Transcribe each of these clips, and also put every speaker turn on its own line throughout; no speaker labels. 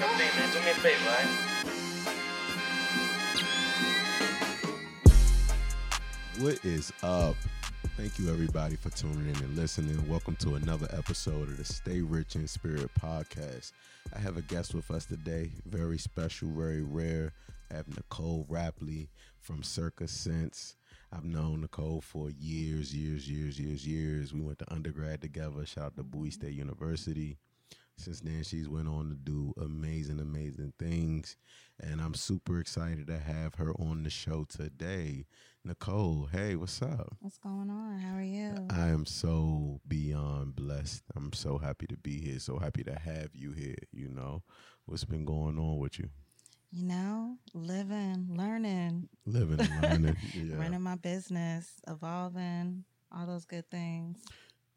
thing, man. Do me a favor?
What is up? Thank you, everybody, for tuning in and listening. Welcome to another episode of the Stay Rich in Spirit podcast. I have a guest with us today, very special, very rare. I have Nicole Rapley from Circa Scents. I've known Nicole for years, years, years, years, years. We went to undergrad together. Shout out to Bowie State University. Since then, she's went on to do amazing, amazing things, and I'm super excited to have her on the show today. Nicole, hey, what's up?
What's going on? How are you?
I am so beyond blessed. I'm so happy to be here. So happy to have you here. You know, what's been going on with you?
You know, living, learning,
Living and learning. Yeah.
running my business, evolving, all those good things.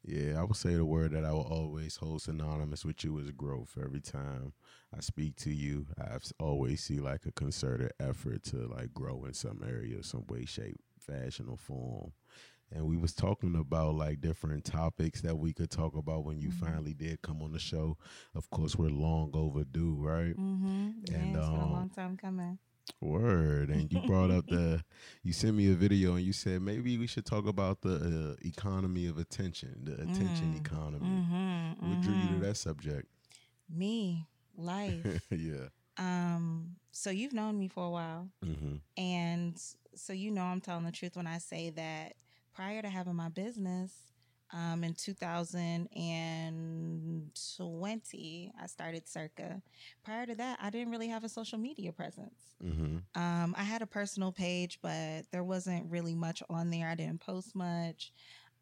Yeah, I would say the word that I will always hold synonymous with you is growth. Every time I speak to you, I always see like a concerted effort to like grow in some area, some way, shape, fashion, or form. And we was talking about like different topics that we could talk about when you
Mhm.
finally did come on the show. Of course, we're long overdue, right?
Mm-hmm. Yeah,
And,
it's been a
um,
long time coming.
Word. And you brought up the, you sent me a video and you said maybe we should talk about the uh, economy of attention, the attention
Mm.
economy.
Mm-hmm.
What drew you to that subject?
Me, life.
yeah.
um, so you've known me for a while,
hmm
and so you know I'm telling the truth when I say that prior to having my business. Um, in 2020, I started Circa. Prior to that, I didn't really have a social media presence.
hmm
Um, I had a personal page, but there wasn't really much on there. I didn't post much.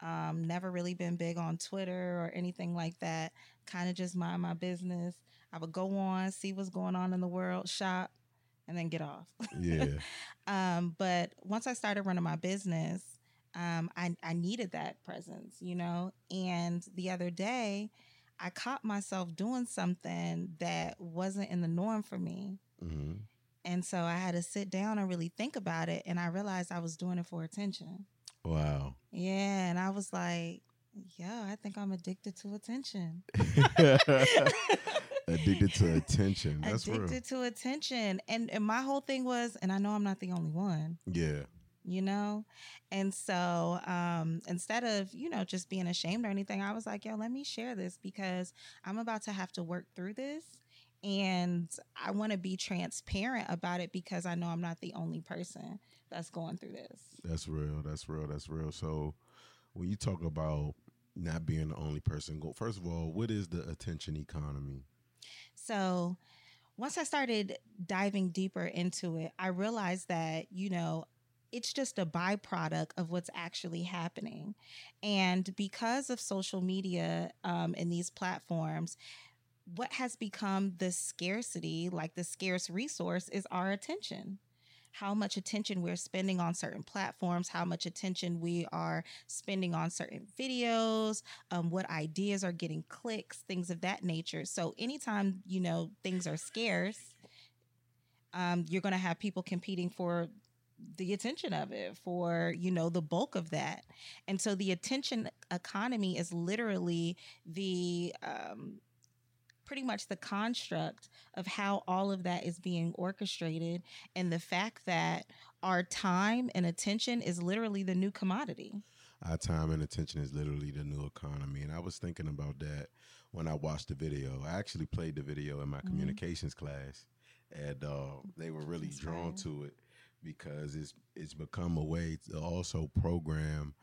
Um, never really been big on Twitter or anything like that. Kind of just mind my business. I would go on, see what's going on in the world, shop, and then get off.
Yeah.
um, but once I started running my business, um, I, I needed that presence, you know. And the other day, I caught myself doing something that wasn't in the norm for me.
hmm
And so I had to sit down and really think about it. And I realized I was doing it for attention.
Wow.
Yeah. And I was like, yeah, I think I'm addicted to attention.
Addicted to attention. That's
addicted to attention. And, and my whole thing was, and I know I'm not the only one.
Yeah.
You know? And so um, instead of, you know, just being ashamed or anything, I was like, yo, let me share this because I'm about to have to work through this. And I want to be transparent about it because I know I'm not the only person that's going through this.
That's real. That's real. That's real. So when you talk about not being the only person, go first of all, what is the attention economy?
So once I started diving deeper into it, I realized that, you know, it's just a byproduct of what's actually happening. And because of social media um, and these platforms, what has become the scarcity, like the scarce resource, is our attention. How much attention we're spending on certain platforms, how much attention we are spending on certain videos, um, what ideas are getting clicks, things of that nature. So anytime you know things are scarce, um, you're going to have people competing for the attention of it, for you know the bulk of that, and so the attention economy is literally the um, pretty much the construct of how all of that is being orchestrated, and the fact that our time and attention is literally the new commodity.
Our time and attention is literally the new economy. And I was thinking about that when I watched the video. I actually played the video in my
Mhm.
communications class, and uh, they were really
That's
drawn
right.
to it because it's it's become a way to also program.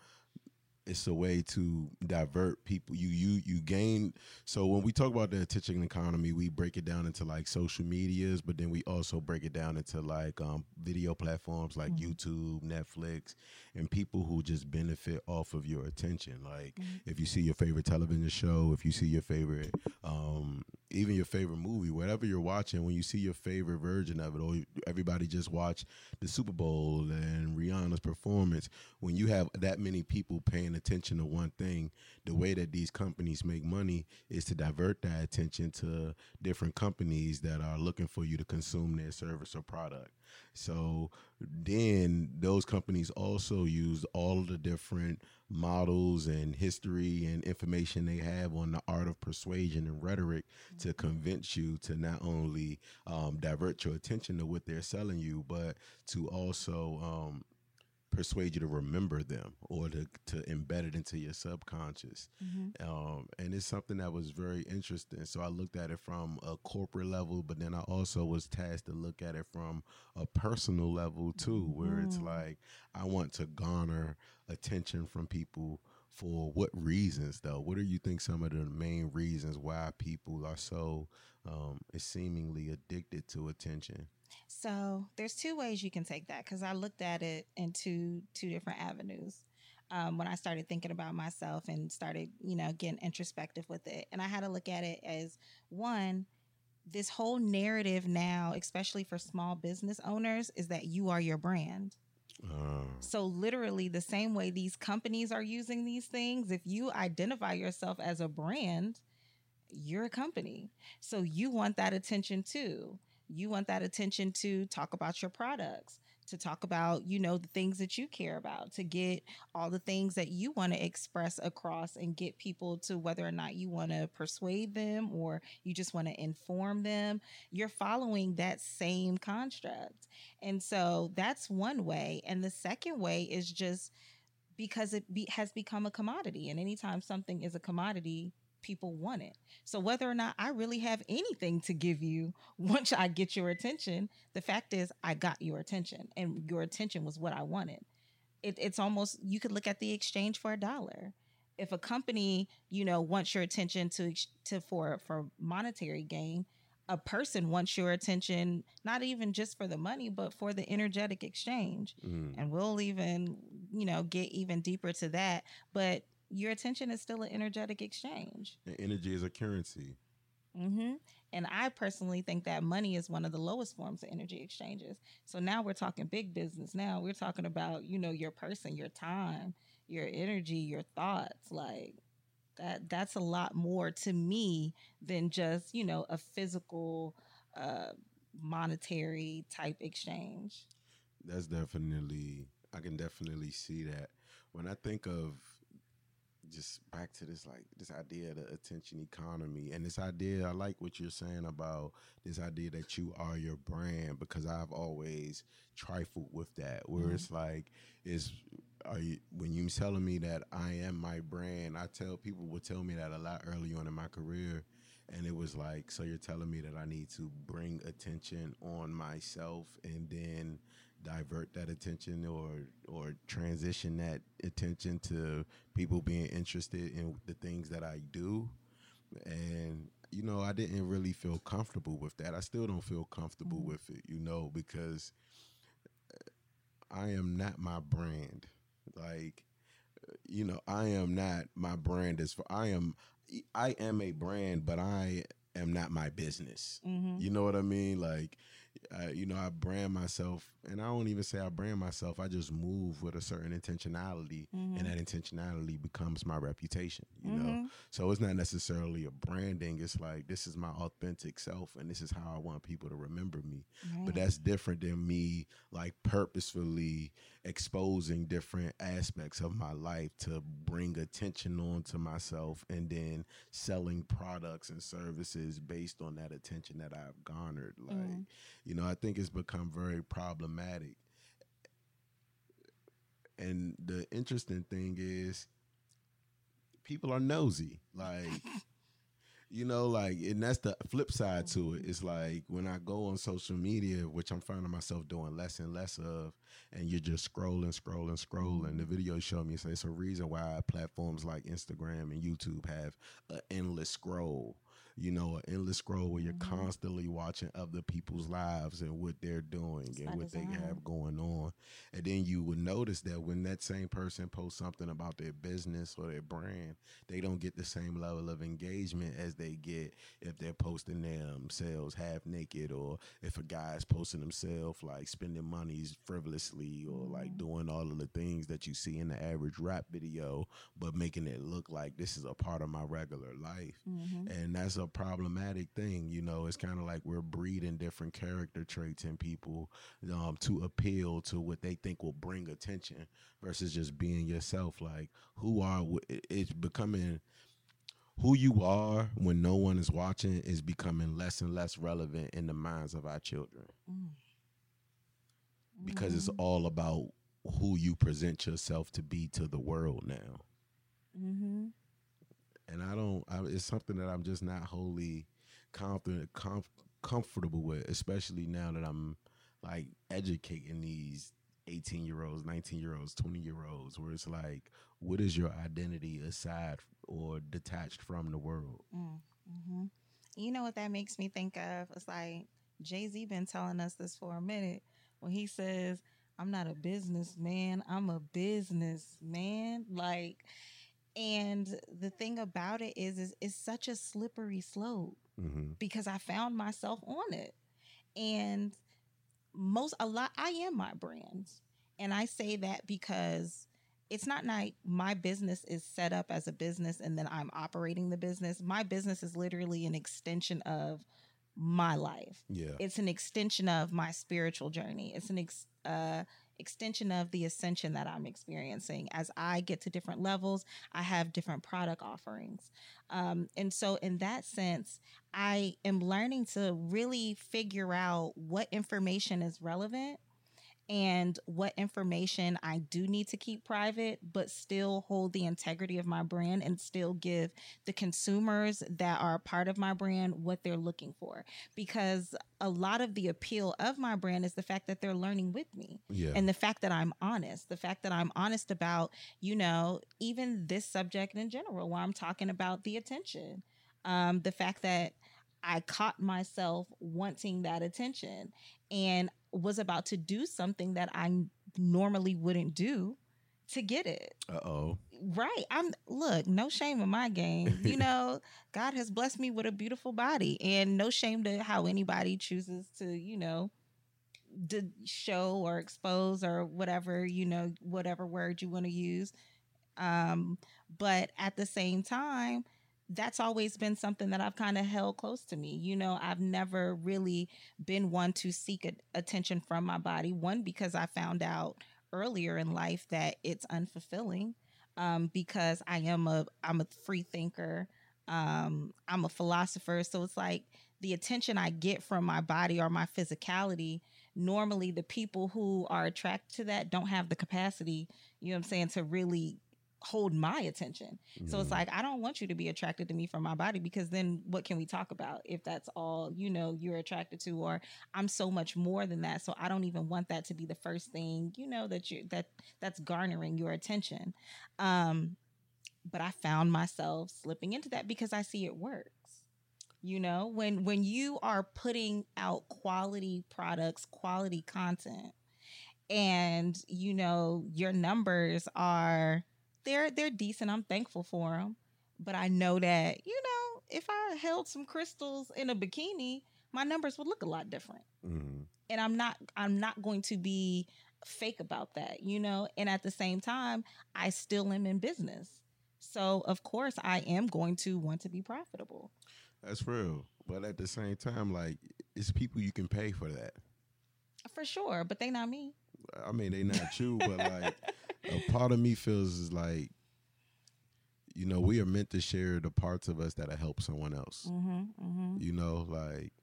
It's a way to divert people. You you you gain. So when we talk about the attention economy, we break it down into like social medias, but then we also break it down into like um, video platforms like
Mhm.
YouTube, Netflix, and people who just benefit off of your attention. Like
Mhm.
if you see your favorite television show, if you see your favorite, um, even your favorite movie, whatever you're watching, when you see your favorite version of it, or everybody just watched the Super Bowl and Rihanna's performance, when you have that many people paying attention to one thing, the way that these companies make money is to divert that attention to different companies that are looking for you to consume their service or product. So then those companies also use all of the different models and history and information they have on the art of persuasion and rhetoric to convince you to not only um, divert your attention to what they're selling you, but to also um, persuade you to remember them or to, to embed it into your subconscious.
Mm-hmm.
Um, and it's something that was very interesting. So I looked at it from a corporate level, but then I also was tasked to look at it from a personal level too, where it's
Mm.
like I want to garner attention from people for what reasons though? What do you think some of the main reasons why people are so um, seemingly addicted to attention?
So there's two ways you can take that because I looked at it in two two different avenues. Um, when I started thinking about myself and started, you know, getting introspective with it, and I had to look at it as one, this whole narrative now, especially for small business owners, is that you are your brand.
Uh,
So literally the same way these companies are using these things, if you identify yourself as a brand, you're a company. So you want that attention too. You want that attention to talk about your products, to talk about, you know, the things that you care about, to get all the things that you want to express across and get people to whether or not you want to persuade them or you just want to inform them. You're following that same construct. And so that's one way. And the second way is just because it be, has become a commodity. And anytime something is a commodity, people want it. So whether or not I really have anything to give you once I get your attention, the fact is I got your attention and your attention was what I wanted. It, it's almost you could look at the exchange for a dollar. If a company, you know, wants your attention to to for for monetary gain, a person wants your attention not even just for the money, but for the energetic exchange
mm,
and we'll even you know get even deeper to that but your attention is still an energetic exchange.
And energy is a currency.
hmm and i personally think that money is one of the lowest forms of energy exchanges. So now we're talking big business. Now we're talking about you know your person your time your energy your thoughts. Like that that's a lot more to me than just you know a physical uh monetary type exchange.
That's definitely I can definitely see that. When I think of just back to this like this idea of the attention economy and this idea I like what you're saying about this idea that you are your brand because I've always trifled with that where
Mhm.
it's like is are you when you telling me that I am my brand I tell people would tell me that a lot early on in my career and it was like so you're telling me that I need to bring attention on myself and then divert that attention or or transition that attention to people being interested in the things that I do and you know I didn't really feel comfortable with that I still don't feel comfortable
Mhm.
with it you know because I am not my brand like you know I am not my brand as for I am I am a brand but I am not my business
mm-hmm.
you know what I mean? Like, uh, you know, I brand myself, and I don't even say I brand myself. I just move with a certain intentionality,
Mm-hmm.
and that intentionality becomes my reputation. You know,
Mhm.
so it's not necessarily a branding. It's like this is my authentic self, and this is how I want people to remember me. But that's different than me like purposefully exposing different aspects of my life to bring attention on to myself and then selling products and services based on that attention that I've garnered. Like,
Mhm.
you know, I think it's become very problematic. And the interesting thing is people are nosy. Like you know, like, and that's the flip side to it. It's like when I go on social media, which I'm finding myself doing less and less of, and you're just scrolling, scrolling, scrolling. The videos show me so it's a reason why platforms like Instagram and YouTube have an endless scroll. You know, an endless scroll where you're
Mhm.
constantly watching other people's lives and what they're doing
It's
and what they have going on. And then you would notice that when that same person posts something about their business or their brand, they don't get the same level of engagement as they get if they're posting themselves half naked or if a guy's posting himself like spending monies frivolously or like
Mhm.
doing all of the things that you see in the average rap video, but making it look like this is a part of my regular life.
Mm-hmm.
And that's a problematic thing. You know, it's kind of like we're breeding different character traits in people um, to appeal to what they think will bring attention versus just being yourself. Like, who are it's becoming who you are when no one is watching is becoming less and less relevant in the minds of our children. Mm. Because mm-hmm. it's all about who you present yourself to be to the world now. Mm-hmm. And I don't, I, it's something that I'm just not wholly confident, comf- comfortable with, especially now that I'm like educating these 18 year olds, 19 year olds, 20 year olds, where it's like, what is your identity aside or detached from the world? Mm,
mm-hmm. You know what that makes me think of? It's like Jay Z been telling us this for a minute when he says, I'm not a businessman, I'm a businessman. Like, and the thing about it is, is it's such a slippery slope mm-hmm. because I found myself on it. And most a lot I am my brand. And I say that because it's not like my business is set up as a business and then I'm operating the business. My business is literally an extension of my life.
Yeah.
It's an extension of my spiritual journey. It's an ex- uh, extension of the ascension that I'm experiencing. As I get to different levels, I have different product offerings. Um, and so, in that sense, I am learning to really figure out what information is relevant and what information I do need to keep private, but still hold the integrity of my brand and still give the consumers that are part of my brand what they're looking for. Because a lot of the appeal of my brand is the fact that they're learning with me
yeah.
and the fact that I'm honest, the fact that I'm honest about, you know, even this subject in general, where I'm talking about the attention, um, the fact that I caught myself wanting that attention and was about to do something that I normally wouldn't do to get it.
Uh oh.
Right. I'm look, no shame in my game. You know, God has blessed me with a beautiful body and no shame to how anybody chooses to, you know, to show or expose or whatever, you know, whatever word you want to use. Um, but at the same time, that's always been something that I've kind of held close to me. You know, I've never really been one to seek a, attention from my body. One, because I found out earlier in life that it's unfulfilling um, because I am a I'm a free thinker. Um, I'm a philosopher. So it's like the attention I get from my body or my physicality, normally the people who are attracted to that don't have the capacity, you know what I'm saying, to really hold my attention. Mm. So it's mm-hmm. like I don't want you to be attracted to me from my body because then what can we talk about if that's all, you know, you're attracted to or I'm so much more than that. So I don't even want that to be the first thing, you know, that you that that's garnering your attention. Um but I found myself slipping into that because I see it works. You know, when when you are putting out quality products, quality content and you know your numbers are they're they're decent. I'm thankful for them, but I know that you know if I held some crystals in a bikini, my numbers would look a lot different. Mm-hmm. And I'm not I'm not going to be fake about that, you know. And at the same time, I still am in business, so of course I am going to want to be profitable.
That's real, but at the same time, like it's people you can pay for that.
For sure, but they not me.
I mean, they not you, but like a part of me feels is like, you know, we are meant to share the parts of us that'll help someone else. Mm-hmm, mm-hmm. You know, like,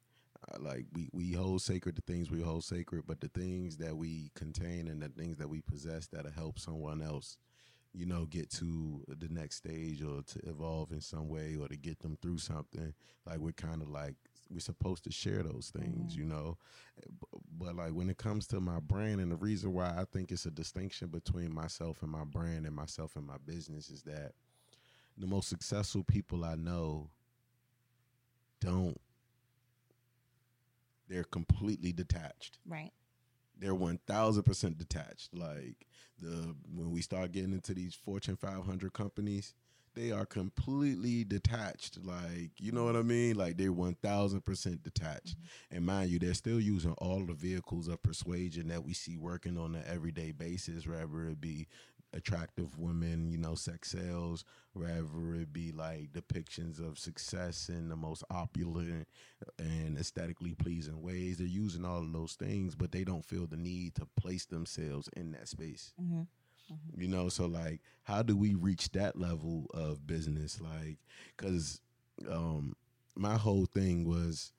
like we we hold sacred the things we hold sacred, but the things that we contain and the things that we possess that'll help someone else you know, get to the next stage or to evolve in some way or to get them through something. Like we're kind of like we're supposed to share those things, mm-hmm. you know. But, but, like when it comes to my brand, and the reason why I think it's a distinction between myself and my brand and myself and my business is that the most successful people I know don't. They're completely detached.
Right.
They're one thousand percent detached. Like the when we start getting into these Fortune 500 companies, they are completely detached. Like, you know what I mean? Like they're one thousand percent detached. Mm-hmm. And mind you, they're still using all the vehicles of persuasion that we see working on an everyday basis, whether it be attractive women, you know, sex sales, wherever it be like depictions of success in the most opulent and aesthetically pleasing ways. They're using all of those things, but they don't feel the need to place themselves in that space.
Mm-hmm.
You know, so like, how do we reach that level of business? Like, because um, my whole thing was,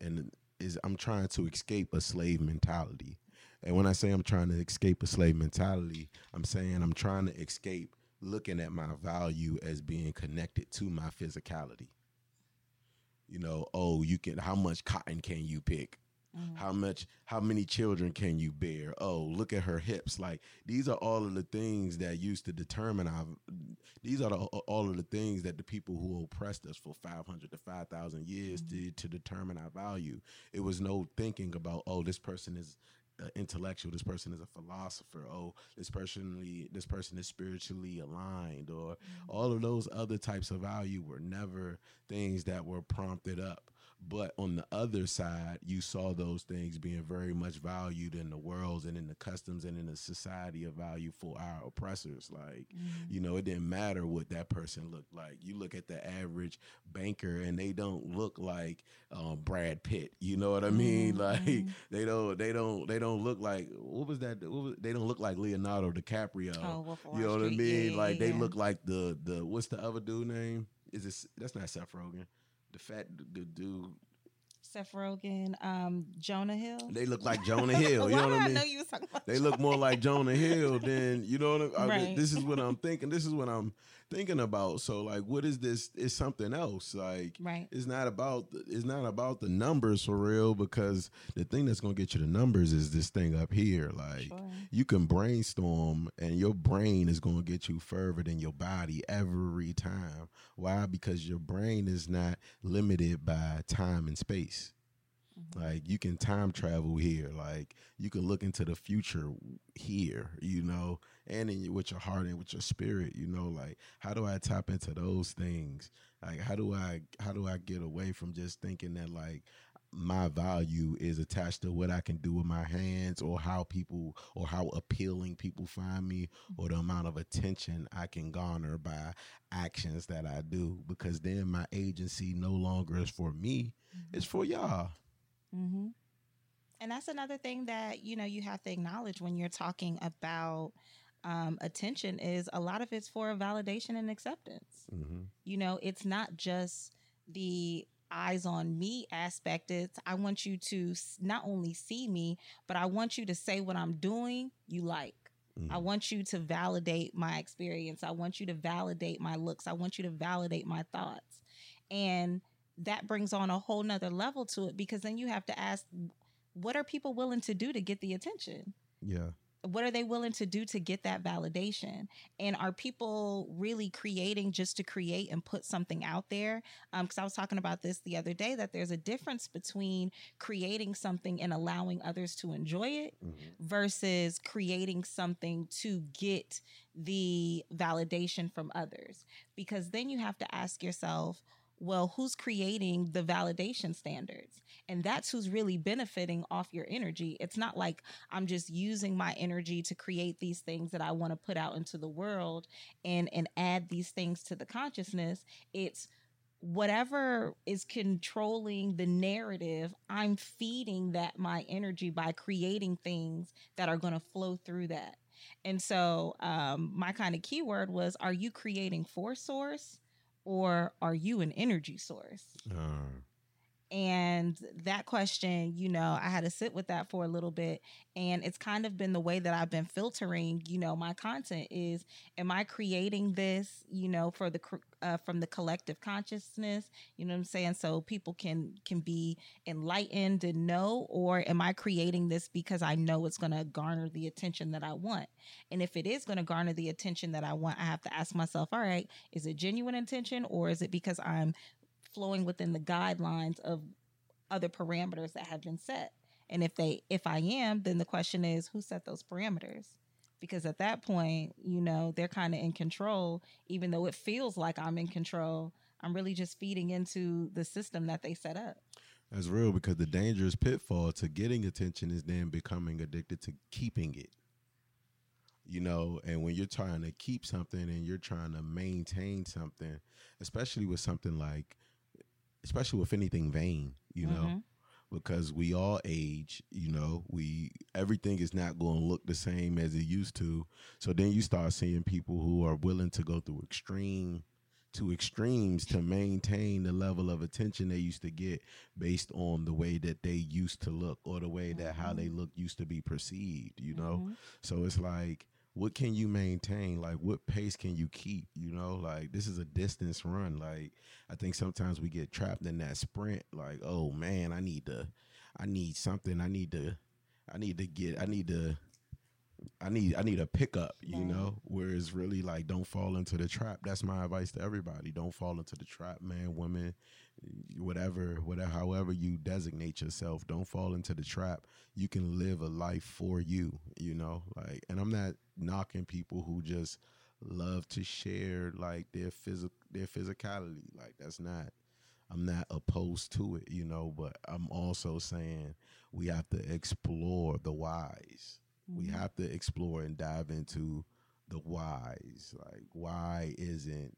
and is I'm trying to escape a slave mentality. And when I say I'm trying to escape a slave mentality, I'm saying I'm trying to escape looking at my value as being connected to my physicality. You know, oh, you can how much cotton can you pick?
Mm-hmm.
How much how many children can you bear? Oh, look at her hips. Like these are all of the things that used to determine our these are the, all of the things that the people who oppressed us for 500 to 5000 years
Mm-hmm.
did to determine our value. It was no thinking about oh this person is intellectual this person is a philosopher oh this personally this person is spiritually aligned or all of those other types of value were never things that were prompted up but on the other side you saw those things being very much valued in the worlds and in the customs and in the society of value for our oppressors. Like you know it didn't matter what that person looked like. You look at the average banker and they don't look like um, brad pitt. You know what i mean? Like they don't they don't they don't look like what was that what was, they don't look like leonardo dicaprio.
Oh,
you know what i mean?
Yeah, yeah,
like they
yeah.
look like the the what's the other dude name? Is this that's not seth rogen the fat the dude
Seth Rogen, um, Jonah Hill.
they look like jonah hill you know what i
I
mean
know you was talking about?
they look more like Jonah Hill than you know what I, I-
Right.
this is what I'm thinking. This is what I'm thinking about. So like what is this it's something else. Like
Right.
it's not about the, it's not about the numbers for real because the thing that's going to get you the numbers is this thing up here like
Sure.
you can brainstorm and your brain is going to get you further than your body every time. Why? Because your brain is not limited by time and space. Like you can time travel here. Like you can look into the future here, you know, and in, with your heart and with your spirit, you know. Like how do I tap into those things? Like how do I how do I get away from just thinking that like my value is attached to what I can do with my hands or how people or how appealing people find me or the amount of attention I can garner by actions that I do because then my agency no longer is for me, it's for y'all.
Mm-hmm. And that's another thing that you know you have to acknowledge when you're talking about um, attention is a lot of it's for validation and acceptance.
Mm-hmm.
You know, it's not just the eyes on me aspect. It's I want you to not only see me, but I want you to say what I'm doing you like. I
Mhm.
want you to validate my experience. I want you to validate my looks. I want you to validate my thoughts. And that brings on a whole nother level to it because then you have to ask, what are people willing to do to get the attention?
Yeah.
What are they willing to do to get that validation? And are people really creating just to create and put something out there? Because I was talking about this the other day that there's a difference between creating something and allowing others to enjoy it
Mm-hmm.
versus creating something to get the validation from others. Because then you have to ask yourself, well, who's creating the validation standards? And that's who's really benefiting off your energy. It's not like I'm just using my energy to create these things that I want to put out into the world and and add these things to the consciousness. It's whatever is controlling the narrative, I'm feeding that my energy by creating things that are going to flow through that. And so, um, my kind of keyword was Are you creating for source or are you an energy source?
Uh,
And that question, you know, I had to sit with that for a little bit. And it's kind of been the way that I've been filtering, you know, my content is am I creating this, you know, for the uh, from the collective consciousness, you know what I'm saying? So people can can be enlightened and know or am I creating this because I know it's going to garner the attention that I want? And if it is going to garner the attention that I want, I have to ask myself, all right, is it genuine intention or is it because I'm flowing within the guidelines of other parameters that have been set. And if they if i am then the question is who set those parameters? Because at that point you know they're kind of in control. Even though it feels like i'm in control i'm really just feeding into the system that they set up.
That's real because the dangerous pitfall to getting attention is then becoming addicted to keeping it. you know and when you're trying to keep something and you're trying to maintain something especially with something like especially with anything vain you know?
Mhm.
because we all age you know? We everything is not going to look the same as it used to. So then you start seeing people who are willing to go through extreme to extremes to maintain the level of attention they used to get based on the way that they used to look or the way that how they look used to be perceived you know?
Mhm.
so it's like, what can you maintain? Like, what pace can you keep? You know, like this is a distance run. Like, I think sometimes we get trapped in that sprint. Like, oh man, I need to, I need something. I need to, I need to get, I need to, I need, I need a pickup. You
Right.
know, whereas really like, don't fall into the trap. That's my advice to everybody. Don't fall into the trap, man, woman, whatever, whatever, however you designate yourself. Don't fall into the trap you can live a life for you, you know, like, and I'm not knocking people who just love to share like their physical, their physicality. Like that's not, I'm not opposed to it, you know, but I'm also saying we have to explore the whys. We
Mhm.
have to explore and dive into the whys. Like, why isn't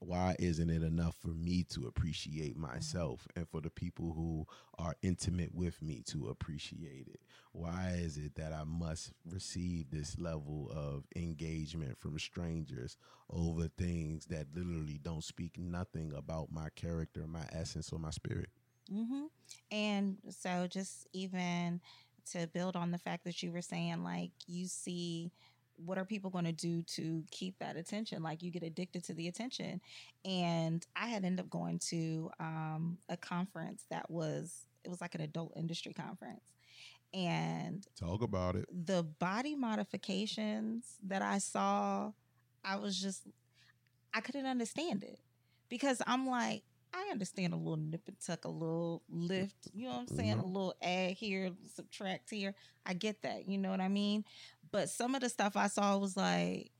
why isn't it enough for me to appreciate myself and for the people who are intimate with me to appreciate it? Why is it that I must receive this level of engagement from strangers over things that literally don't speak nothing about my character, my essence, or my spirit?
Mm-hmm. And so, just even to build on the fact that you were saying, like, you see what are people going to do to keep that attention? Like, you get addicted to the attention. And I had ended up going to um, a conference that was, it was like an adult industry conference. And
Talk about it.
the body modifications that I saw, I was just, I couldn't understand it because I'm like, I understand a little nip and tuck, a little lift, you know what I'm saying?
Mhm.
A little add here, subtract here. I get that, you know what I mean? But some of the stuff I saw was like,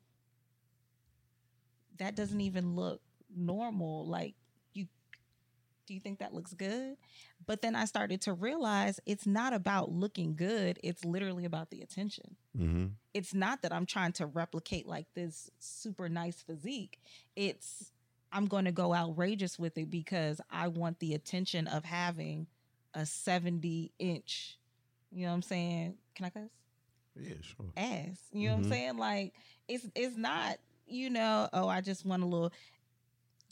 that doesn't even look normal. Like, you, do you think that looks good? But then I started to realize it's not about looking good, it's literally about the attention
Mm-hmm.
it's not that I'm trying to replicate like this super nice physique. It's I'm going to go outrageous with it because I want the attention of having a 70 inch, you know what I'm saying? Can I cuss?
Yeah, sure.
Ass. You know what
Mhm.
I'm saying? Like it's it's not, you know, oh, I just want a little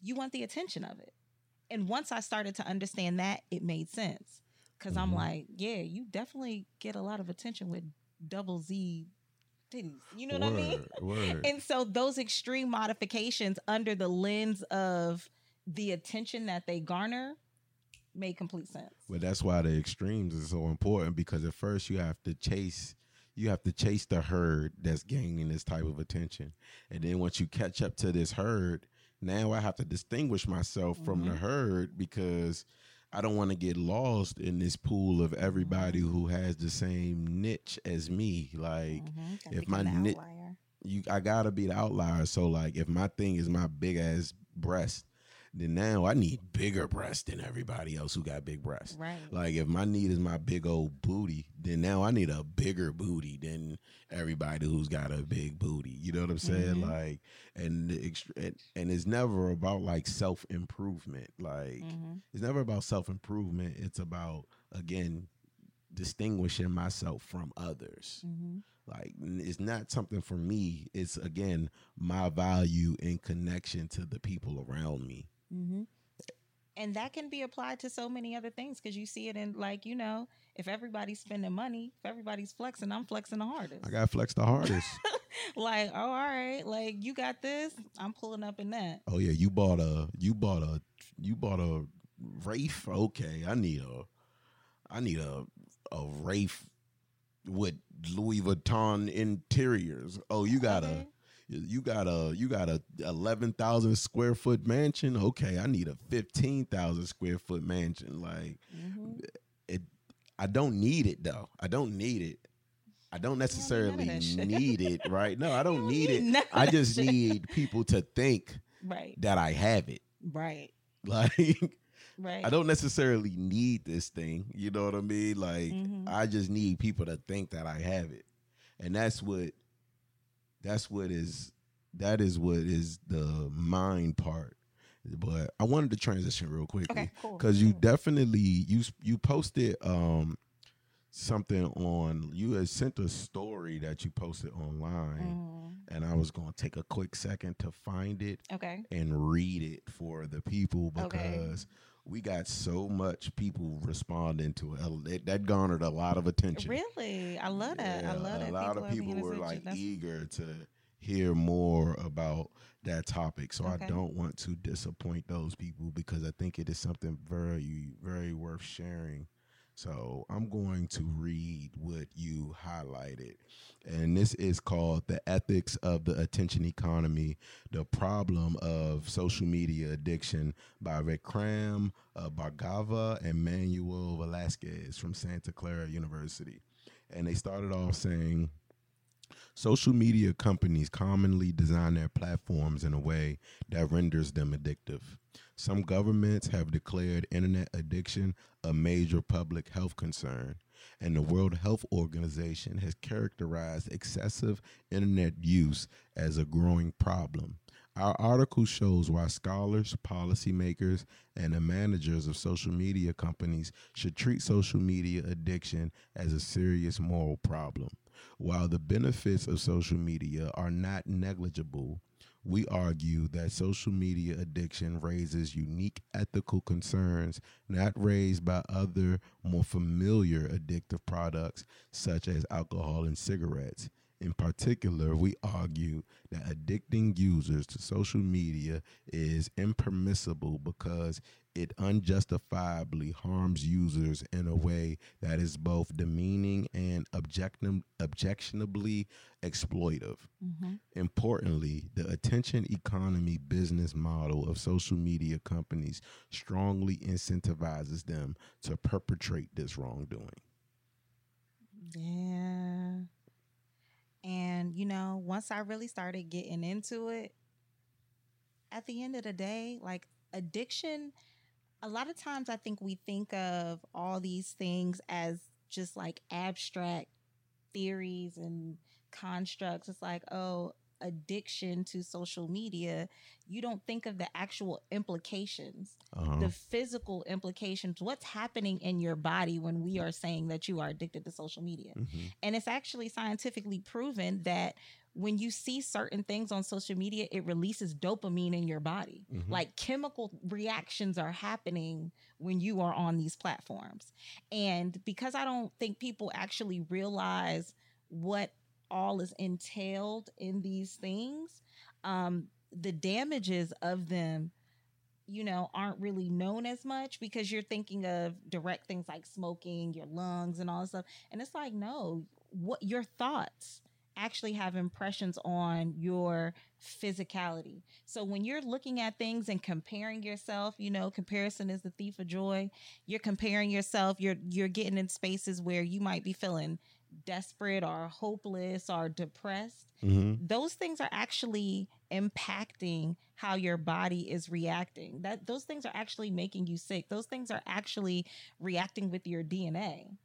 you want the attention of it. And once I started to understand that, it made sense. because I'm
Mhm.
like, yeah, you definitely get a lot of attention with double Z titties. You know what I mean?
Word, Word.
And so those extreme modifications under the lens of the attention that they garner made complete sense.
But that's why the extremes is so important because at first you have to chase you have to chase the herd that's gaining this type of attention. And then once you catch up to this herd, now I have to distinguish myself from the
Mhm.
herd because I don't want to get lost in this pool of everybody
Mm-hmm.
who has the same niche as me. Like
Mhm.
If my
outlier.
you I gotta be the outlier. So like if my thing is my big ass breast, then now I need bigger breasts than everybody else who got big breasts.
right.
Like if my need is my big old booty, then now I need a bigger booty than everybody who's got a big booty. You know what I'm saying?
Mhm.
Like, and, the and and it's never about like self improvement. Like
Mhm.
it's never about self improvement. It's about again distinguishing myself from others.
Mhm.
Like it's not something for me. It's again my value in connection to the people around me.
Hmm And that can be applied to so many other things because you see it in like you know if everybody's spending money, if everybody's flexing, I'm flexing the hardest.
I got flex the hardest.
like oh all right, like you got this, I'm pulling up in that.
Oh yeah, you bought a you bought a you bought a Wraith. Okay, I need a I need a a Wraith with Louis Vuitton interiors. Oh, you got
Okay.
a you got a you got a eleven thousand square foot mansion. Okay, I need a fifteen thousand square foot mansion. Like
Mhm.
it, I don't need it though. I don't need it. I don't necessarily need it. Right? No, I don't
You
need it. I just need people to think
right,
that I have it.
right,
Like
right.
I don't necessarily need this thing. You know what I mean? Like
Mhm.
I just need people to think that I have it. And that's what that's what is that is what is the mind part. But I wanted to transition real quickly
Okay, cool.
because you
cool.
definitely you you posted um something on you had sent a story that you posted online
Mm,
and I was going to take a quick second to find it
okay.
and read it for the people
Okay.
We got so much people responding to it. That garnered a lot of attention.
Really, I love that. I love that.
A lot of people were like
That's-
eager to hear more about that topic. So
Okay.
I don't want to disappoint those people because I think it is something very, very worth sharing. So I'm going to read what you highlighted. And this is called The Ethics of the Attention Economy The Problem of Social Media Addiction by Vikram uh, Bhargava and Manuel Velasquez from Santa Clara University. And they started off saying, Social media companies commonly design their platforms in a way that renders them addictive. Some governments have declared internet addiction a major public health concern, and the World Health Organization has characterized excessive internet use as a growing problem. Our article shows why scholars, policymakers, and the managers of social media companies should treat social media addiction as a serious moral problem. While the benefits of social media are not negligible, we argue that social media addiction raises unique ethical concerns not raised by other more familiar addictive products such as alcohol and cigarettes. In particular, we argue that addicting users to social media is impermissible because it unjustifiably harms users in a way that is both demeaning and objectionably exploitive.
Mhm.
Importantly, the attention economy business model of social media companies strongly incentivizes them to perpetrate this wrongdoing.
Yeah. And, you know, once I really started getting into it, at the end of the day, like addiction, a lot of times I think we think of all these things as just like abstract theories and constructs. It's like, oh, addiction to social media. You don't think of the actual implications
Uh-huh.
the physical implications what's happening in your body when we are saying that you are addicted to social media
Mhm.
and it's actually scientifically proven that when you see certain things on social media it releases dopamine in your body
Mhm.
like chemical reactions are happening when you are on these platforms and because i don't think people actually realize what all is entailed in these things um the damages of them you know, aren't really known as much because you're thinking of direct things like smoking, your lungs, and all this stuff. And it's like, no, what your thoughts actually have impressions on your physicality. So when you're looking at things and comparing yourself, you know, comparison is the thief of joy. You're comparing yourself, you're you're getting in spaces where you might be feeling desperate or hopeless or depressed
Mhm.
those things are actually impacting how your body is reacting. That those things are actually making you sick. Those things are actually reacting with your dna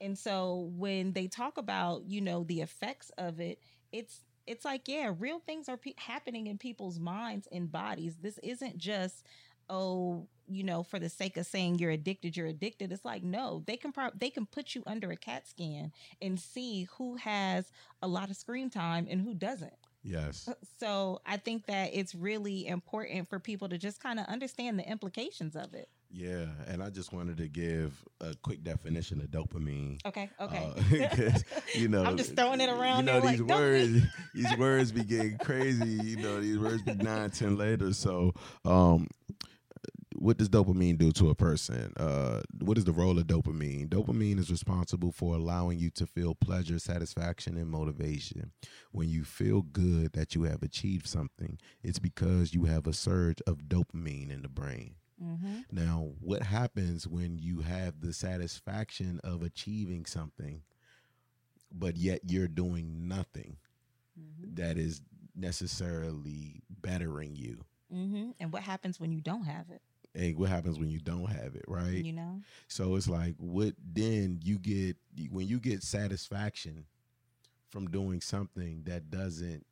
and so when they talk about you know the effects of it it's it's like yeah real things are pe- happening in people's minds and bodies. This isn't just oh you know for the sake of saying you're addicted you're addicted it's like no they can pro- they can put you under a cat scan and see who has a lot of screen time and who doesn't
Yes.
so I think that it's really important for people to just kind of understand the implications of it.
Yeah, and I just wanted to give a quick definition of dopamine.
Okay, okay.
Uh, you know,
I'm just throwing it around
You know, these
like,
words, these words be getting crazy. You know, these words be nine, ten later. So, um, what does dopamine do to a person? Uh, what is the role of dopamine? Dopamine is responsible for allowing you to feel pleasure, satisfaction, and motivation. When you feel good that you have achieved something, it's because you have a surge of dopamine in the brain.
hmm
Now, what happens when you have the satisfaction of achieving something, but yet you're doing nothing
hmm
that is necessarily bettering you?
hmm And what happens when you don't have it?
And what happens when you don't have it, right?
You know?
So it's like, what then you get when you get satisfaction from doing something that doesn't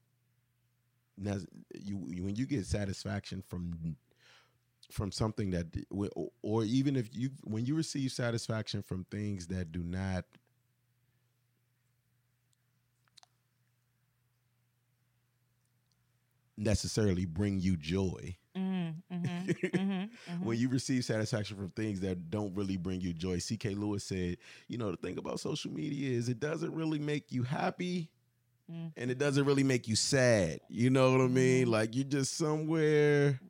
you, when you get satisfaction from from something that or even if you when you receive satisfaction from things that do not necessarily bring you joy.
Mm, mhm, mhm, mhm.
When you receive satisfaction from things that don't really bring you joy, CK Lewis said, you know, the thing about social media is it doesn't really make you happy
Mm.
and it doesn't really make you sad. You know what I mean? Like you're just somewhere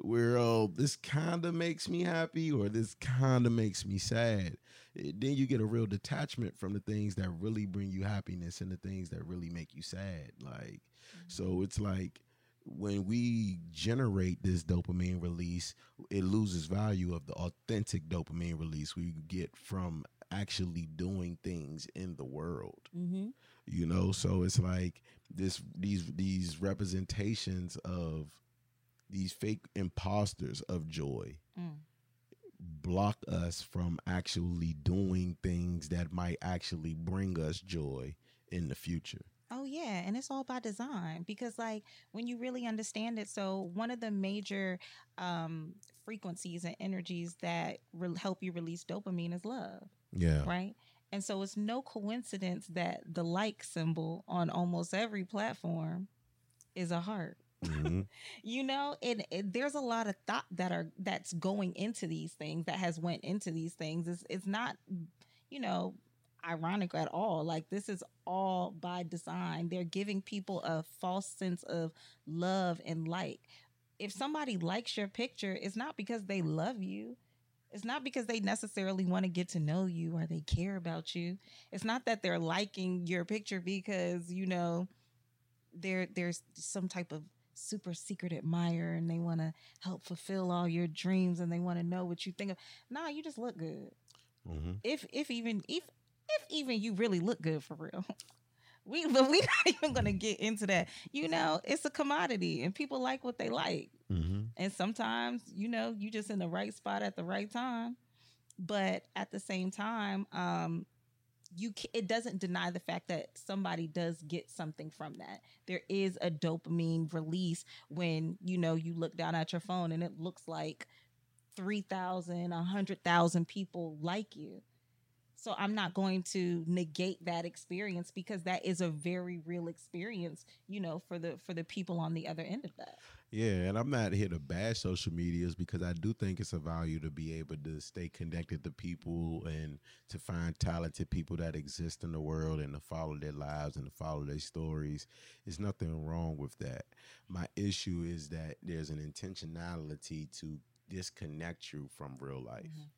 where oh this kind of makes me happy or this kind of makes me sad Eh, then you get a real detachment from the things that really bring you happiness and the things that really make you sad like so it's like when we generate this dopamine release it loses value of the authentic dopamine release we get from actually doing things in the world
Mhm.
you know so it's like this these these representations of these fake imposters of joy
Mm.
block us from actually doing things that might actually bring us joy in the future
yeah, and it's all by design because like when you really understand it, so one of the major um frequencies and energies that re- help you release dopamine is love,
yeah
right? And so it's no coincidence that the like symbol on almost every platform is a heart.
Mhm.
You know, and, and there's a lot of thought that are that's going into these things that has went into these things. It's it's not, you know, ironic at all. Like this is all by design. They're giving people a false sense of love and like. If somebody likes your picture, it's not because they love you. It's not because they necessarily want to get to know you or they care about you. It's not that they're liking your picture because, you know, there there's some type of super secret admirer and they want to help fulfill all your dreams and they want to know what you think of. Nah, you just look good.
Mhm.
If if even if if even you really look good for real. We but we're not even gonna get into that. You know, it's a commodity and people like what they like.
Mhm.
And sometimes, you know, you just in the right spot at the right time. But at the same time, um, you it doesn't deny the fact that somebody does get something from that. There is a dopamine release when you know you look down at your phone and it looks like 3,000, 100,000 people like you. So I'm not going to negate that experience because that is a very real experience, you know, for the for the people on the other end of that.
Yeah, and I'm not here to bash social medias because I do think it's a value to be able to stay connected to people and to find talented people that exist in the world and to follow their lives and to follow their stories. There's nothing wrong with that. My issue is that there's an intentionality to disconnect you from real life.
Mhm.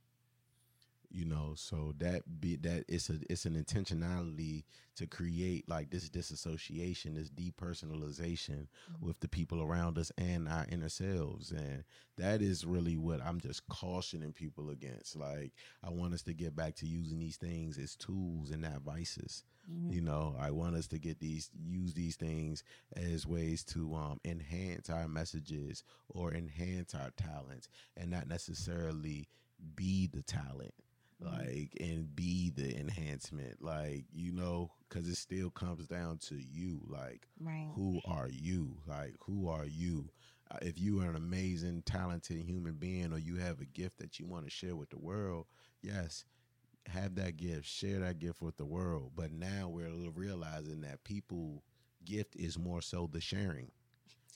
You know, so that be that it's a it's an intentionality to create like this disassociation, this depersonalization
Mhm.
with the people around us and our inner selves. And that is really what I'm just cautioning people against. Like, I want us to get back to using these things as tools and not vices.
Mhm.
You know, I want us to get these, use these things as ways to um, enhance our messages or enhance our talents and not necessarily be the talent. Like and be the enhancement like you know because it still comes down to you like
right.
who are you? Like who are you? Uh, if you are an amazing talented human being or you have a gift that you want to share with the world yes have that gift share that gift with the world. But now we're realizing that people gift is more so the sharing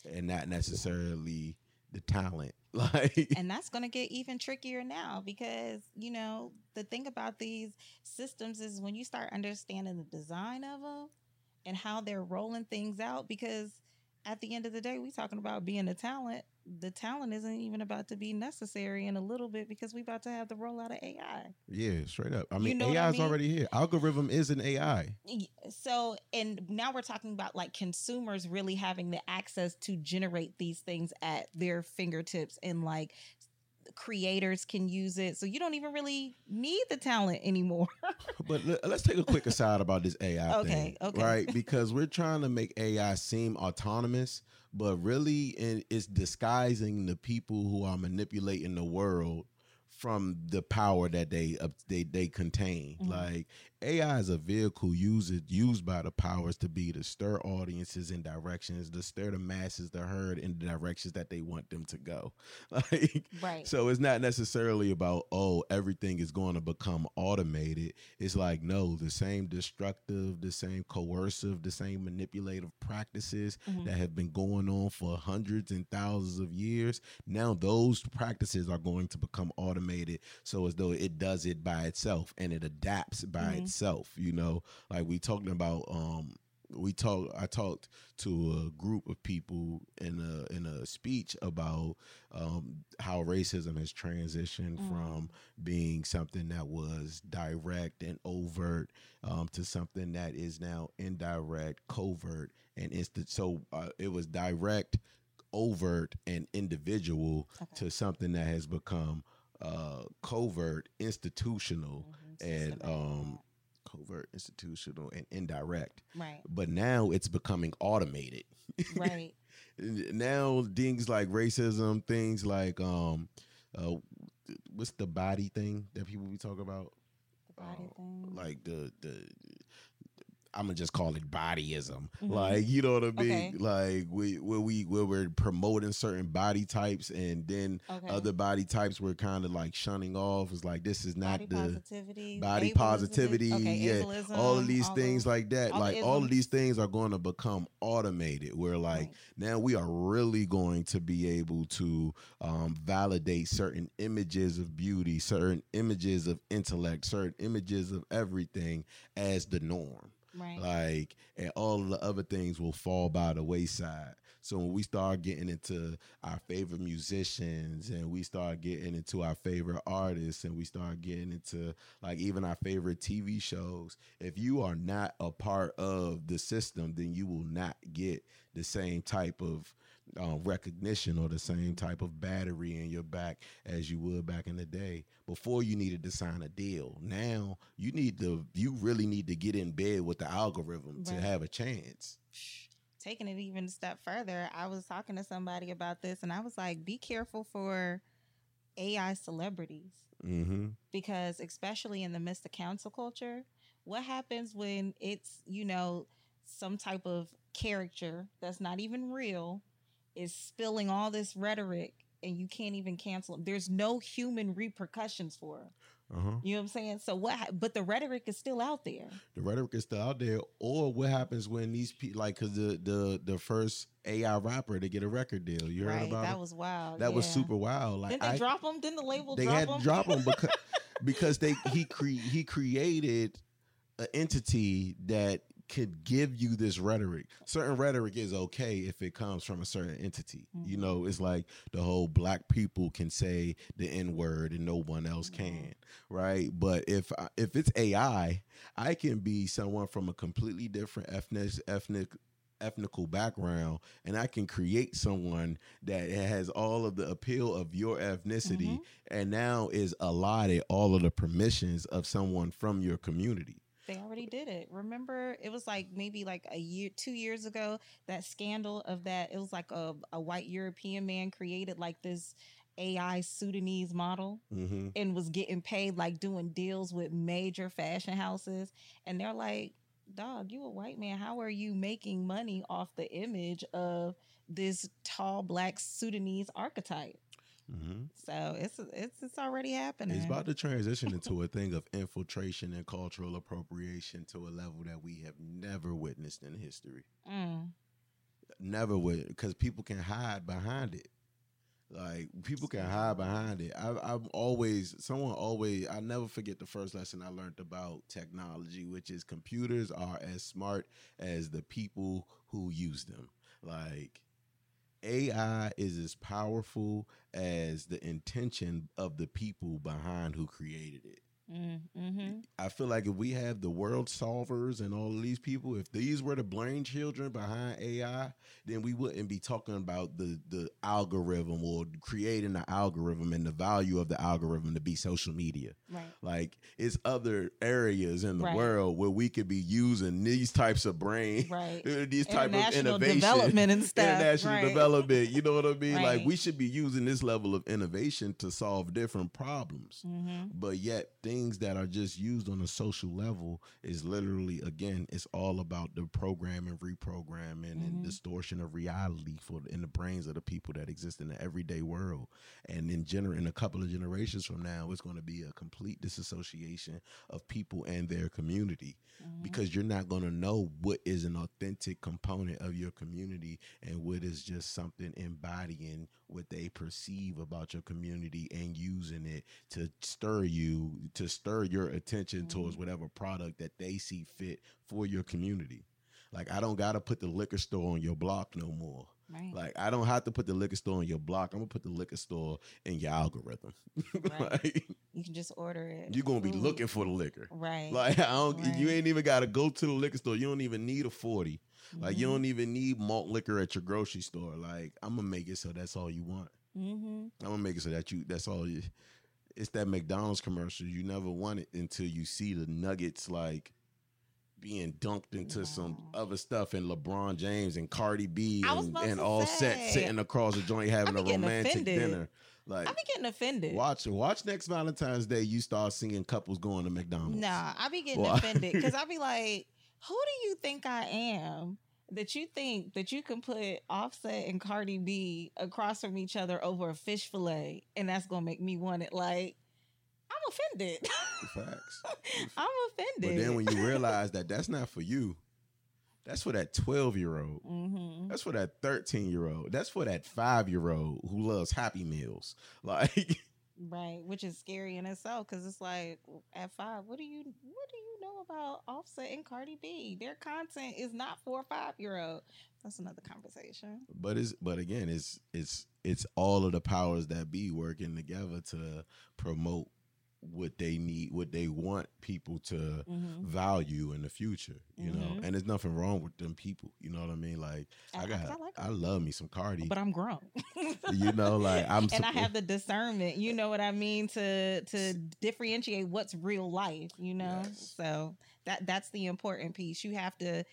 and not necessarily the talent like
and that's going to get even trickier now because you know the thing about these systems is when you start understanding the design of them and how they're rolling things out because at the end of the day we're talking about being a talent the talent isn't even about to be necessary in a little bit because we about to have the rollout of ai
yeah straight up. I
You
mean
know what I
ai is already here. Algorithm is an ai
so and now we're talking about like consumers really having the access to generate these things at their fingertips and like creators can use it so you don't even really need the talent anymore
But let's take a quick aside about this AI
Okay,
thing,
okay.
right? Because we're trying to make AI seem autonomous, but really it's disguising the people who are manipulating the world from the power that they uh, they they contain.
Mhm.
Like AI is a vehicle used used by the powers to be to stir audiences in directions, to stir the masses, the herd in the directions that they want them to go. Like
Right.
so it's not necessarily about oh everything is going to become automated. It's like no, the same destructive, the same coercive, the same manipulative practices
Mhm.
that have been going on for hundreds and thousands of years. Now those practices are going to become automated so as though it does it by itself and it adapts by
Mhm.
itself, you know. Like we talking about um we talk I talked to a group of people in a in a speech about um, how racism has transitioned
Mm.
from being something that was direct and overt um, to something that is now indirect, covert, and instant. So uh, it was direct, overt, and individual
Okay.
to something that has become uh, covert, institutional,
Mhm.
and um, covert, institutional, and indirect.
right.
But now it's becoming automated
Right.
now things like racism, things like um, uh, what's the body thing that people be talking about?
The body
Uh,
thing.
Like the the. I'm gonna just call it bodyism,
Mhm.
like you know what I mean.
Okay.
Like we where we where we're promoting certain body types, and then
okay.
other body types we're kind of like shunning off. It's like this is not
body
the
positivity.
body
ableism,
positivity,
Okay,
yeah,
ableism,
all of these
all
things like that
all
like all of these things are going to become automated where like
Right.
now we are really going to be able to um, validate certain images of beauty certain images of intellect certain images of everything as the norm
right.
like and all the other things will fall by the wayside so when we start getting into our favorite musicians and we start getting into our favorite artists and we start getting into like even our favorite TV shows if you are not a part of the system then you will not get the same type of um, recognition or the same type of battery in your back as you would back in the day before you needed to sign a deal. Now you need to you really need to get in bed with the algorithm to have a chance.
Taking it even a step further, I was talking to somebody about this and I was like, be careful for AI celebrities.
Mm-hmm.
Because, especially in the midst of cancel culture, what happens when it's, you know, some type of character that's not even real is spilling all this rhetoric and you can't even cancel them. There's no human repercussions for it.
uh-huh
You know what I'm saying? So what? But the rhetoric is still out there.
the rhetoric is still out there or what happens when these people like because the the the first ai rapper to get a record deal you heard
right?
about
That
it?
was wild.
that was super wild like
Didn't they
I,
drop them? Didn't the label
they
drop
had
them?
to drop him because because they he cre- he created an entity that could give you this rhetoric. Certain rhetoric is okay if it comes from a certain entity. You
Mhm.
know, it's like the whole black people can say the N word and no one else can, right? But if I- if it's AI, I can be someone from a completely different ethnic ethnic ethnical background and I can create someone that has all of the appeal of your ethnicity
Mhm.
and now is allotted all of the permissions of someone from your community.
They already did it. Remember, it was like maybe like a year, two years ago, that scandal of that. It was like a, a white European man created like this AI Sudanese model
Mm-hmm.
and was getting paid like doing deals with major fashion houses. And they're like, dog, you a white man. How are you making money off the image of this tall black Sudanese archetype?
Mm-hmm.
So it's it's it's already happening.
It's about to transition into a thing of infiltration and cultural appropriation to a level that we have never witnessed in history.
Mm.
Never would, because people can hide behind it. Like people can hide behind it. I, I'm always someone always. I never forget the first lesson I learned about technology, which is computers are as smart as the people who use them. Like AI is as powerful as the intention of the people behind who created it.
Mm, hmm
I feel like if we have the world solvers and all of these people, if these were the brain children behind AI, then we wouldn't be talking about the the algorithm or creating the algorithm and the value of the algorithm to be social media.
Right.
Like it's other areas in the
Right.
world where we could be using these types of brain,
Right.
these type of innovation,
development and stuff.
international
right.
development. You know what I mean? Like we should be using this level of innovation to solve different problems.
Mhm.
But yet, things that are just used on a social level is literally, again, it's all about the programming, reprogramming, and
Mhm.
distortion of reality for in the brains of the people that exist in the everyday world. And in gener- in a couple of generations from now, it's going to be a complete disassociation of people and their community
Mhm.
because you're not going to know what is an authentic component of your community and what is just something embodying what they perceive about your community and using it to stir you to stir your attention towards
Mhm.
whatever product that they see fit for your community like i don't got to put the liquor store on your block no more
Right.
like I don't have to put the liquor store in your block. I'm gonna put the liquor store in your algorithm.
Right.
like,
you can just order it.
you're gonna be
Food.
looking for the liquor.
Right.
Like I don't, you ain't even gotta go to the liquor store. You don't even need a forty. Like you
Mhm.
don't even need malt liquor at your grocery store. Like I'm gonna make it so that's all you want.
Mhm.
I'm gonna make it so that you that's all you. It's that McDonald's commercial. You never want it until you see the nuggets like being dunked into some other stuff and LeBron James and Cardi B and, and all set sitting across the joint having a romantic
offended.
dinner. Like
I be getting offended.
watch watch next Valentine's Day. You start seeing couples going to McDonald's.
Nah, I be getting
Why?
offended because I be like, who do you think I am that you think that you can put Offset and Cardi B across from each other over a fish fillet and that's gonna make me want it? Like, I'm offended.
Facts.
I'm offended.
But then when you realize that that's not for you, that's for that 12 year old.
hmm
That's for that 13 year old. That's for that five year old who loves Happy Meals. Like,
Right, which is scary in itself because it's like at five, what do you what do you know about Offset and Cardi B? Their content is not for a five year old. That's another conversation.
but it's but again, it's it's it's all of the powers that be working together to promote what they need, what they want people to
Mm-hmm.
value in the future. You know,
Mhm.
and there's nothing wrong with them people. You know what I mean? Like, I got,
I like
I love me some Cardi.
but I'm grown.
you know, like I'm
and I have the discernment, you know what I mean, to to differentiate what's real life, you know.
Yes.
So that that's the important piece. You have to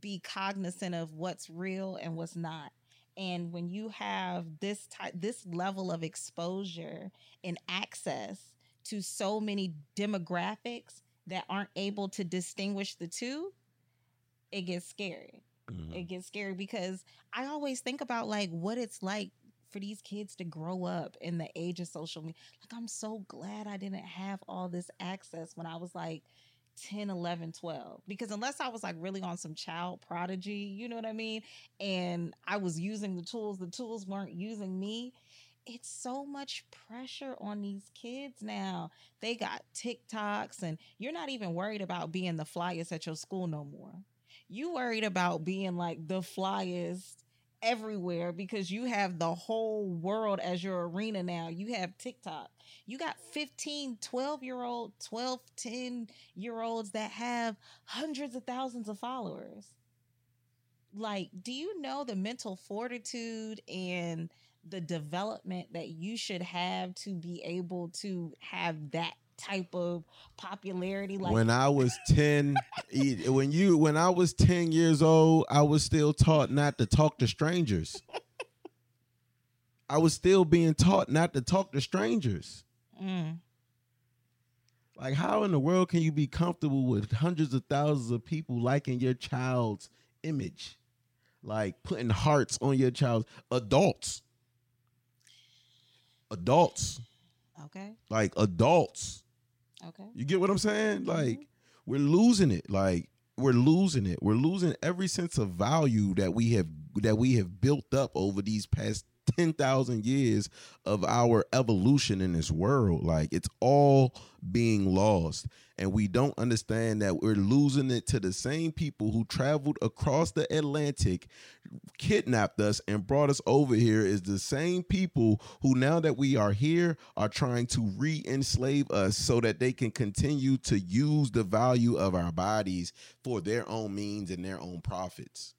be cognizant of what's real and what's not. And when you have this type this level of exposure and access to so many demographics that aren't able to distinguish the two, it gets scary
Mhm.
it gets scary because I always think about like what it's like for these kids to grow up in the age of social media. Like I'm so glad I didn't have all this access when I was like 10, 11, 12 because unless I was like really on some child prodigy, you know what I mean, and I was using the tools, the tools weren't using me. It's so much pressure on these kids now. They got TikToks and you're not even worried about being the flyest at your school no more you worried about being like the flyest everywhere because you have the whole world as your arena now. You have TikTok. You got 15, 12 year old, 12, 10 year olds that have hundreds of thousands of followers. Like, do you know the mental fortitude and the development that you should have to be able to have that type of popularity? Like,
when I was 10 e- when you when I was 10 years old, I was still taught not to talk to strangers. I was still being taught not to talk to strangers.
mm,
Like how in the world can you be comfortable with hundreds of thousands of people liking your child's image? Like putting hearts on your child's adults. Adults.
okay,
Like adults.
okay.
You get what I'm saying? Mm-hmm. Like we're losing it. Like we're losing it. We're losing every sense of value that we have that we have built up over these past 10,000 years of our evolution in this world. Like it's all being lost. And we don't understand that we're losing it to the same people who traveled across the Atlantic, kidnapped us, and brought us over here. Is the same people who, now that we are here, are trying to re enslave us so that they can continue to use the value of our bodies for their own means and their own profits.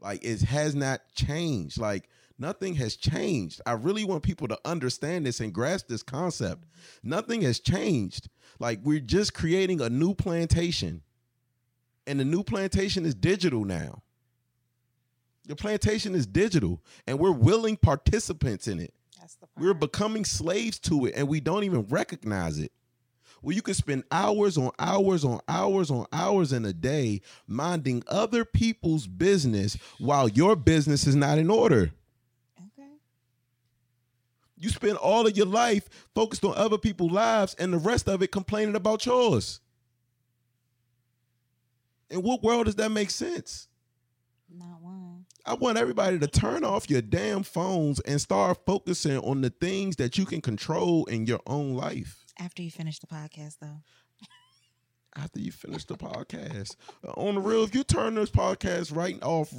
Like it has not changed. Like nothing has changed. I really want people to understand this and grasp this concept. Nothing has changed. Like we're just creating a new plantation. And the new plantation is digital now. The plantation is digital and we're willing participants in it.
That's the
We're becoming slaves to it and we don't even recognize it. Well, you can spend hours on hours on hours on hours in a day minding other people's business while your business is not in order.
okay.
You spend all of your life focused on other people's lives and the rest of it complaining about yours. In what world does that make sense?
Not one.
I want everybody to turn off your damn phones and start focusing on the things that you can control in your own life.
After you finish the podcast, though.
after you finish the podcast. Uh, on the real, if you turn this podcast right off,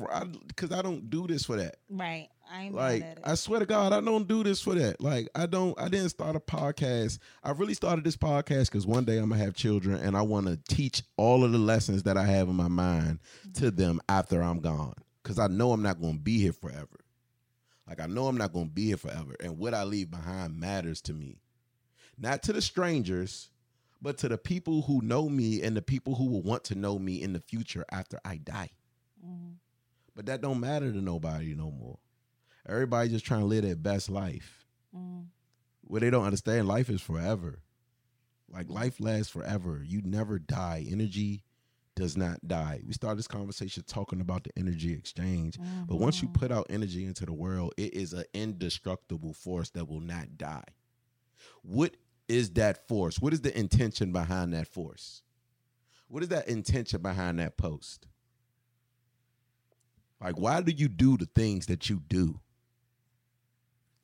because I, don't do this for that.
Right. I
Like
mad at it.
I swear to God, I don't do this for that. Like I don't. I didn't start a podcast. I really started this podcast because one day I'm gonna have children, and I want to teach all of the lessons that I have in my mind to them after I'm gone. Because I know I'm not gonna be here forever. Like I know I'm not gonna be here forever, and what I leave behind matters to me, not to the strangers, but to the people who know me and the people who will want to know me in the future after I die.
Mhm.
But that don't matter to nobody no more. Everybody just trying to live their best life.
Mhm.
What they don't understand, life is forever. Like life lasts forever. You never die. Energy does not die. We started this conversation talking about the energy exchange. But once you
Mhm.
put out energy into the world, it is an indestructible force that will not die. What is that force? What is the intention behind that force? What is that intention behind that post? Like, why do you do the things that you do?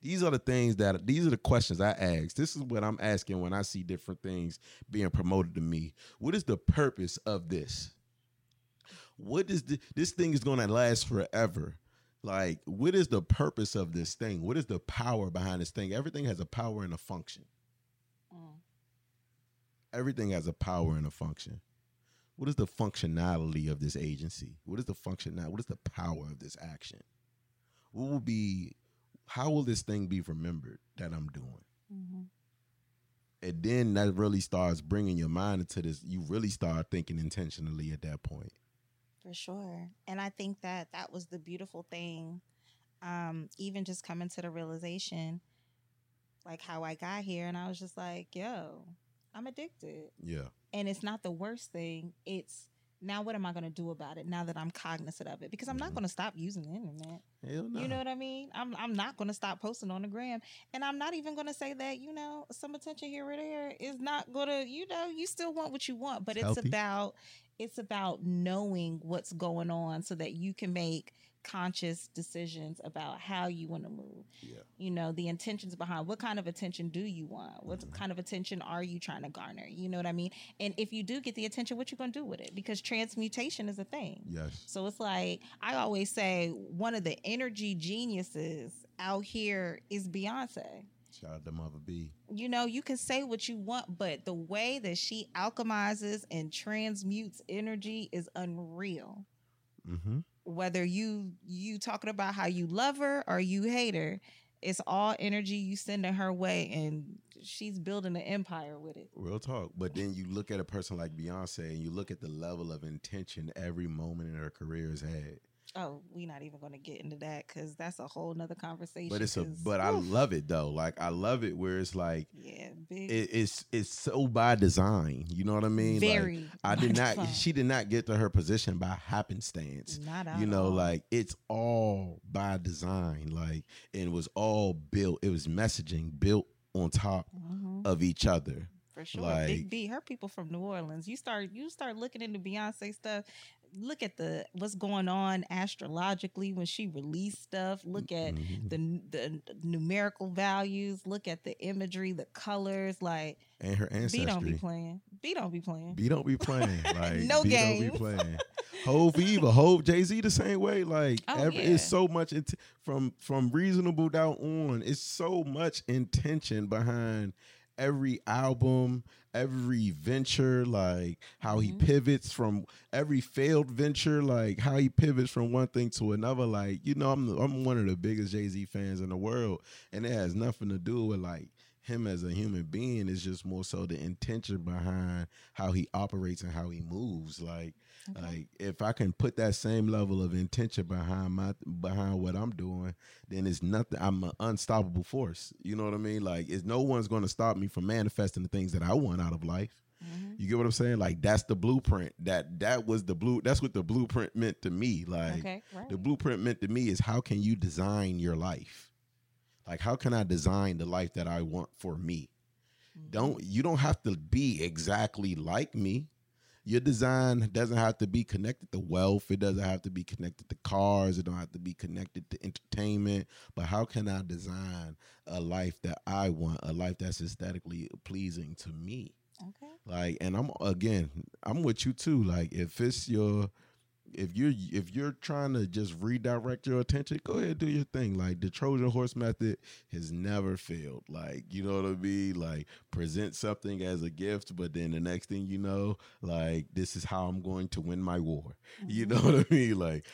These are the things that these are the questions I ask. This is what I'm asking when I see different things being promoted to me. What is the purpose of this? What is the, this thing is going to last forever? Like, what is the purpose of this thing? What is the power behind this thing? Everything has a power and a function. Everything has a power and a function. What is the functionality of this agency? What is the function now? What is the power of this action? What will be how will this thing be remembered that I'm doing?
Mhm.
And then that really starts bringing your mind into this. You really start thinking intentionally at that point.
For sure. And I think that that was the beautiful thing. Um, even just coming to the realization, like how I got here, and I was just like, yo, I'm addicted.
Yeah.
And it's not the worst thing. It's now what am I going to do about it now that I'm cognizant of it? Because I'm not
Mhm.
going to stop using the internet.
Hell no.
You know what I mean? I'm I'm not going to stop posting on the gram, and I'm not even going to say that you know some attention here or there is not going to you know you still want what you want, but
It's
it's,
healthy.
about it's about knowing what's going on so that you can make conscious decisions about how you want to move.
yeah.
You know the intentions behind what kind of attention do you want? What
Mhm.
kind of attention are you trying to garner? You know what I mean? And if you do get the attention, what you going to do with it? Because transmutation is a thing.
Yes.
So it's like I always say one of the energy geniuses out here is Beyonce.
Shout out to Mother B.
You know, you can say what you want, but the way that she alchemizes and transmutes energy is unreal.
Mm-hmm.
Whether you you talking about how you love her or you hate her, it's all energy you send sending her way and she's building an empire with it.
Real talk. But then you look at a person like Beyonce and you look at the level of intention every moment in her career has had.
Oh, we not even gonna get into that because that's a whole nother conversation.
But it's a but I love it though. Like I love it where it's like
yeah, big,
it, it's it's so by design. You know what I mean? Like,
very.
I did not she did not get to her position by happenstance.
Not
You know,
all.
like it's all by design. Like and it was all built. It was messaging built on top
Mhm,
of each other.
for sure.
like-
Big B, her people from New Orleans. You start you start looking into Beyonce stuff. Look at the what's going on astrologically when she released stuff. Look at
Mhm.
the the numerical values. Look at the imagery, the colors. Like
and her ancestry.
B don't be playing. B don't be playing.
B don't be playing. Like
No
B don't
games.
be playing. Hov Eva, Hov Jay Z the same way. Like
Oh,
every,
yeah.
it's so much int- from from reasonable doubt on. It's so much intention behind every album, every venture. Like how he
Mhm.
pivots from every failed venture. Like how he pivots from one thing to another. Like you know, I'm I'm one of the biggest Jay Z fans in the world, and it has nothing to do with like him as a human being is just more so the intention behind how he operates and how he moves. Like
Okay.
like if i can put that same level of intention behind my behind what i'm doing then it's nothing i'm an unstoppable force. You know what i mean? Like it's no one's going to stop me from manifesting the things that i want out of life.
Mhm.
you get what i'm saying? Like that's the blueprint. That that was the blue that's what the blueprint meant to me. Like
Okay, right.
the blueprint meant to me is how can you design your life like how can i design the life that i want for me?
Mhm.
don't you don't have to be exactly like me. Your design doesn't have to be connected to wealth. It doesn't have to be connected to cars. It don't have to be connected to entertainment. But how can i design a life that i want a life that's aesthetically pleasing to me?
Okay.
like and i'm again i'm with you too. Like if it's your if you're if you're trying to just redirect your attention go ahead do your thing like the trojan horse method has never failed like you know what i mean like present something as a gift but then the next thing you know like this is how i'm going to win my war you
Mhm.
know what i mean like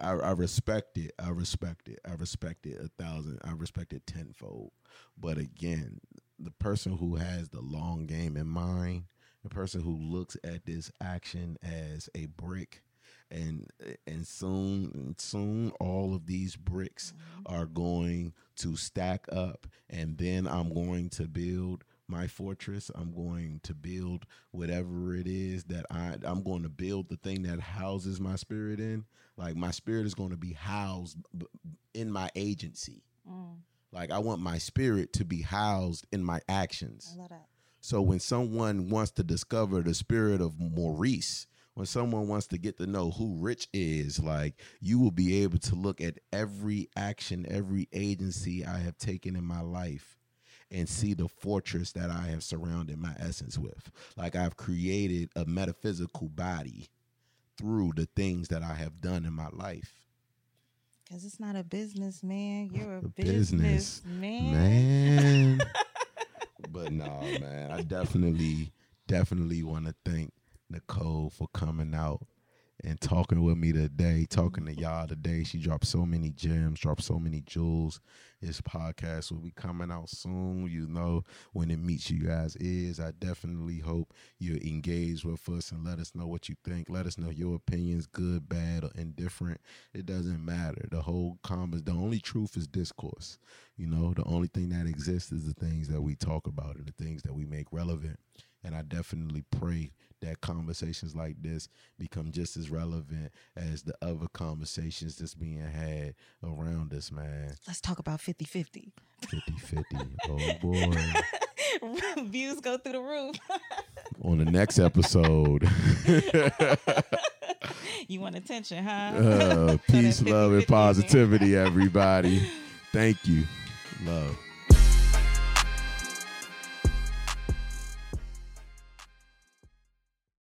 I, I respect it. I respect it. I respect it a thousand. I respect it tenfold. But again, the person who has the long game in mind, the person who looks at this action as a brick, and and soon soon all of these bricks
Mhm.
are going to stack up, and then I'm going to build my fortress. I'm going to build whatever it is that I I'm going to build the thing that houses my spirit in. Like my spirit is going to be housed in my agency.
Mm,
Like I want my spirit to be housed in my actions. So when someone wants to discover the spirit of Maurice, when someone wants to get to know who Rich is, like you will be able to look at every action, every agency I have taken in my life and see the fortress that I have surrounded my essence with. Like I've created a metaphysical body through the things that I have done in my life.
Because it's not a business, man. You're a,
A
business,
business
man.
man. but no, man, I definitely, definitely want to thank Nicole for coming out and talking with me today, talking to y'all today. She dropped so many gems, dropped so many jewels. This podcast will be coming out soon. You know, when it meets you guys is. I definitely hope you engage with us and let us know what you think. Let us know your opinions, good, bad, or indifferent. It doesn't matter. The whole convers the only truth is discourse. You know, the only thing that exists is the things that we talk about and the things that we make relevant. And I definitely pray that conversations like this become just as relevant as the other conversations that's being had around us, man.
Let's talk about 50 50.
50 50. Oh boy.
Views go through the roof.
On the next episode,
you want attention, huh?
uh, peace, love, and positivity, everybody. Thank you. Love.